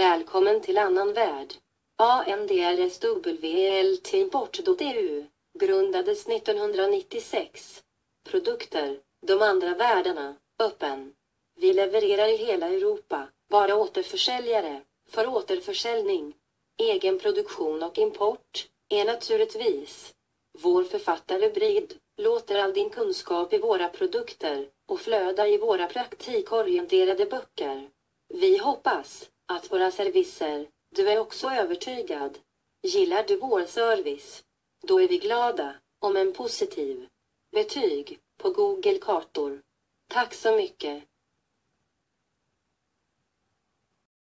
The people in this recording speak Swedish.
Välkommen till annan värld. ANDRSWLT-import.eu grundades 1996. Produkter, de andra världarna, öppen. Vi levererar i hela Europa, bara återförsäljare, för återförsäljning. Egen produktion och import, är naturligtvis. Vår författare Brid låter all din kunskap i våra produkter och flöda i våra praktikorienterade böcker. Vi hoppas att våra servicer, du är också övertygad. Gillar du vår service? Då är vi glada om en positiv betyg på Google Kartor. Tack så mycket.